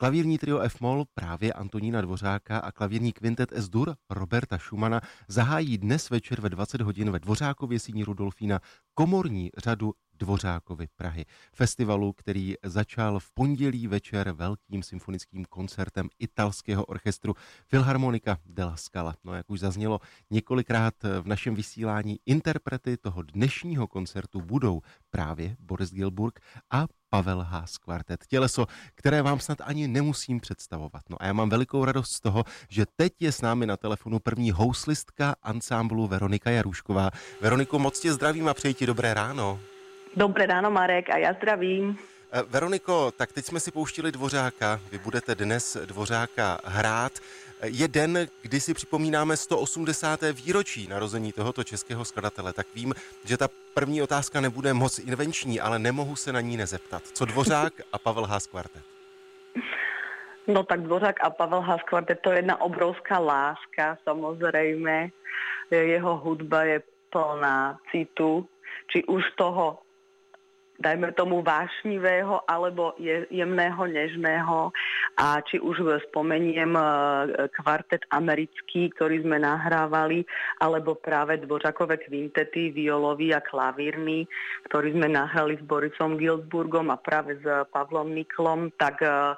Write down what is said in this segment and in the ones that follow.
Klavírní trio F-moll právě Antonína Dvořáka a klavírní kvintet S-dur Roberta Schumana zahájí dnes večer ve 20 hodin ve Dvořákově síni Rudolfína komorní řadu Dvořákovi Prahy. Festivalu, který začal v pondělí večer velkým symfonickým koncertem italského orchestru Philharmonica della Scala. No jak už zaznělo několikrát v našem vysílání, interprety toho dnešního koncertu budou právě Boris Gilburg a Pavel Haas kvartet Těleso, které vám snad ani nemusím představovat. No a já mám velikou radost z toho, že teď je s námi na telefonu první houslistka ansámblu Veronika Jarušková. Veroniko, moc tě zdravím a přeji ti dobré ráno. Dobré ráno, Marek, a já zdravím. Eh, Veroniko, tak teď jsme si pouštili Dvořáka, vy budete dnes Dvořáka hrát. Eh, je den, kdy si připomínáme 180. výročí narození tohoto českého skladatele, tak vím, že ta první otázka nebude moc invenční, ale nemohu se na ní nezeptat. Co Dvořák a Pavel Haas kvartet? No tak Dvořák a Pavel Haas kvartet to je jedna obrovská láska, samozřejmě. Jeho hudba je plná citu, či už toho dajme tomu vášnivého alebo je, jemného, nežného a či už spomeniem e, kvartet americký, ktorý sme nahrávali, alebo práve dvořakové kvintety, violový a klavírny, ktorý sme nahrali s Borisom Gilsburgom a práve s Pavlom Niklom, tak e,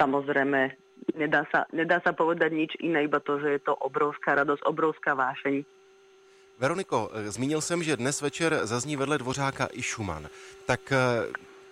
samozrejme nedá sa, nedá sa povedať nič iné, iba to, že je to obrovská radosť, obrovská vášeň. Veroniko, eh, zmínil jsem, že dnes večer zazní vedle Dvořáka i Schumann. Tak eh,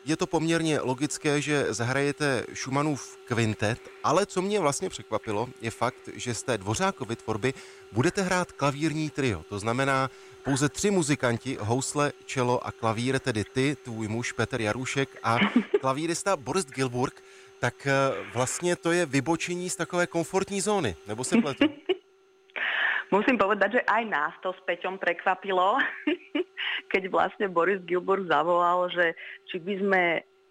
je to poměrně logické, že zahrajete Schumannův kvintet, ale co mě vlastně překvapilo, je fakt, že z té Dvořákovy tvorby budete hrát klavírní trio. To znamená pouze tři muzikanti, housle, čelo a klavír, tedy ty, tvůj muž Petr Jarušek a klavírista Boris Gilburg. Tak eh, vlastně to je vybočení z takové komfortní zóny, nebo se pletu? Musím povedať, že aj nás to s Peťom prekvapilo, keď vlastne Boris Gilbert zavolal, že či by sme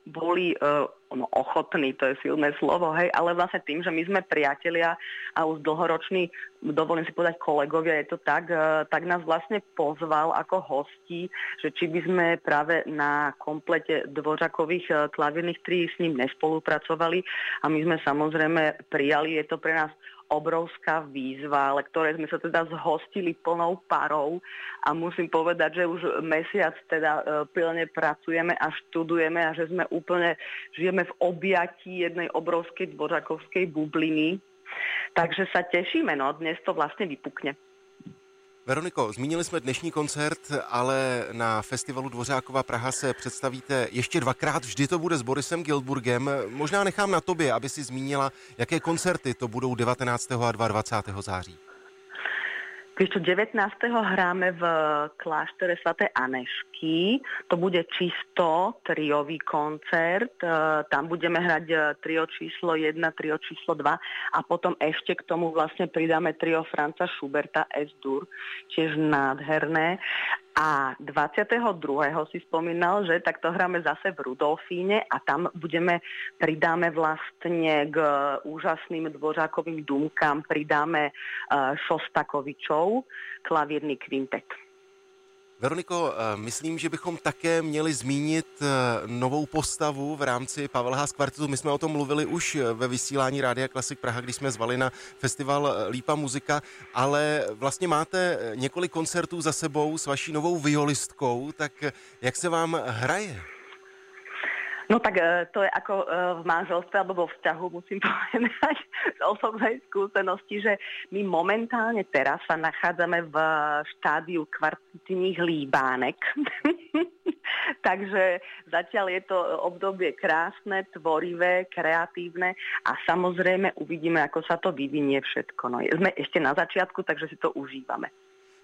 boli uh, no, ochotní, to je silné slovo, hej, ale vlastne tým, že my sme priatelia a už dlhoroční, dovolím si povedať kolegovia, je to tak, uh, tak nás vlastne pozval ako hosti, že či by sme práve na komplete dvořakových uh, klavírnych trí s ním nespolupracovali a my sme samozrejme prijali, je to pre nás obrovská výzva, ale ktoré sme sa teda zhostili plnou parou a musím povedať, že už mesiac teda e, pilne pracujeme a študujeme a že sme úplne, žijeme v objatí jednej obrovskej dvořakovskej bubliny. Takže sa tešíme, no dnes to vlastne vypukne. Veroniko, zmínili jsme dnešní koncert, ale na festivalu Dvořákova Praha se představíte ještě dvakrát. Vždy to bude s Borisem Gilburgem. Možná nechám na tobě, aby si zmínila, jaké koncerty to budou 19. a 22. září. Vieš 19. hráme v kláštore svaté Anešky. To bude čisto triový koncert. E, tam budeme hrať e, trio číslo 1, trio číslo 2 a potom ešte k tomu vlastne pridáme trio Franca Schuberta S-dur, tiež nádherné. A 22. si spomínal, že takto hráme zase v Rudolfíne a tam budeme, pridáme vlastne k úžasným dvořákovým dumkám, pridáme uh, Šostakovičov, klavírny kvintet. Veroniko, eh, myslím, že bychom také měli zmínit eh, novou postavu v rámci Pavel Haas kvartetu. My jsme o tom mluvili už eh, ve vysílání Rádia Klasik Praha, když jsme zvali na festival Lípa muzika, ale vlastně máte několik koncertů za sebou s vaší novou violistkou, tak jak se vám hraje? No tak e, to je ako e, v manželstve alebo vo vzťahu, musím povedať z osobnej skúsenosti, že my momentálne teraz sa nachádzame v štádiu kvartitných líbánek. Takže zatiaľ je to obdobie krásne, tvorivé, kreatívne a samozrejme uvidíme, ako sa to vyvinie všetko. No, sme ešte na začiatku, takže si to užívame.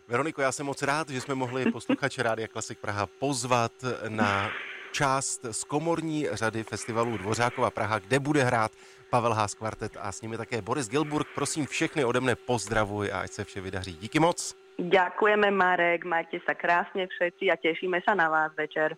Veroniko, já jsem moc rád, že jsme mohli posluchače Rádia Klasik Praha pozvat na část z komorní řady festivalu Dvořákova Praha, kde bude hrát Pavel Haas kvartet a s nimi také Boris Gilburg. Prosím všechny ode mne pozdravuj a ať se vše vydaří. Díky moc. Ďakujeme Marek, majte sa krásne všetci a tešíme sa na vás večer.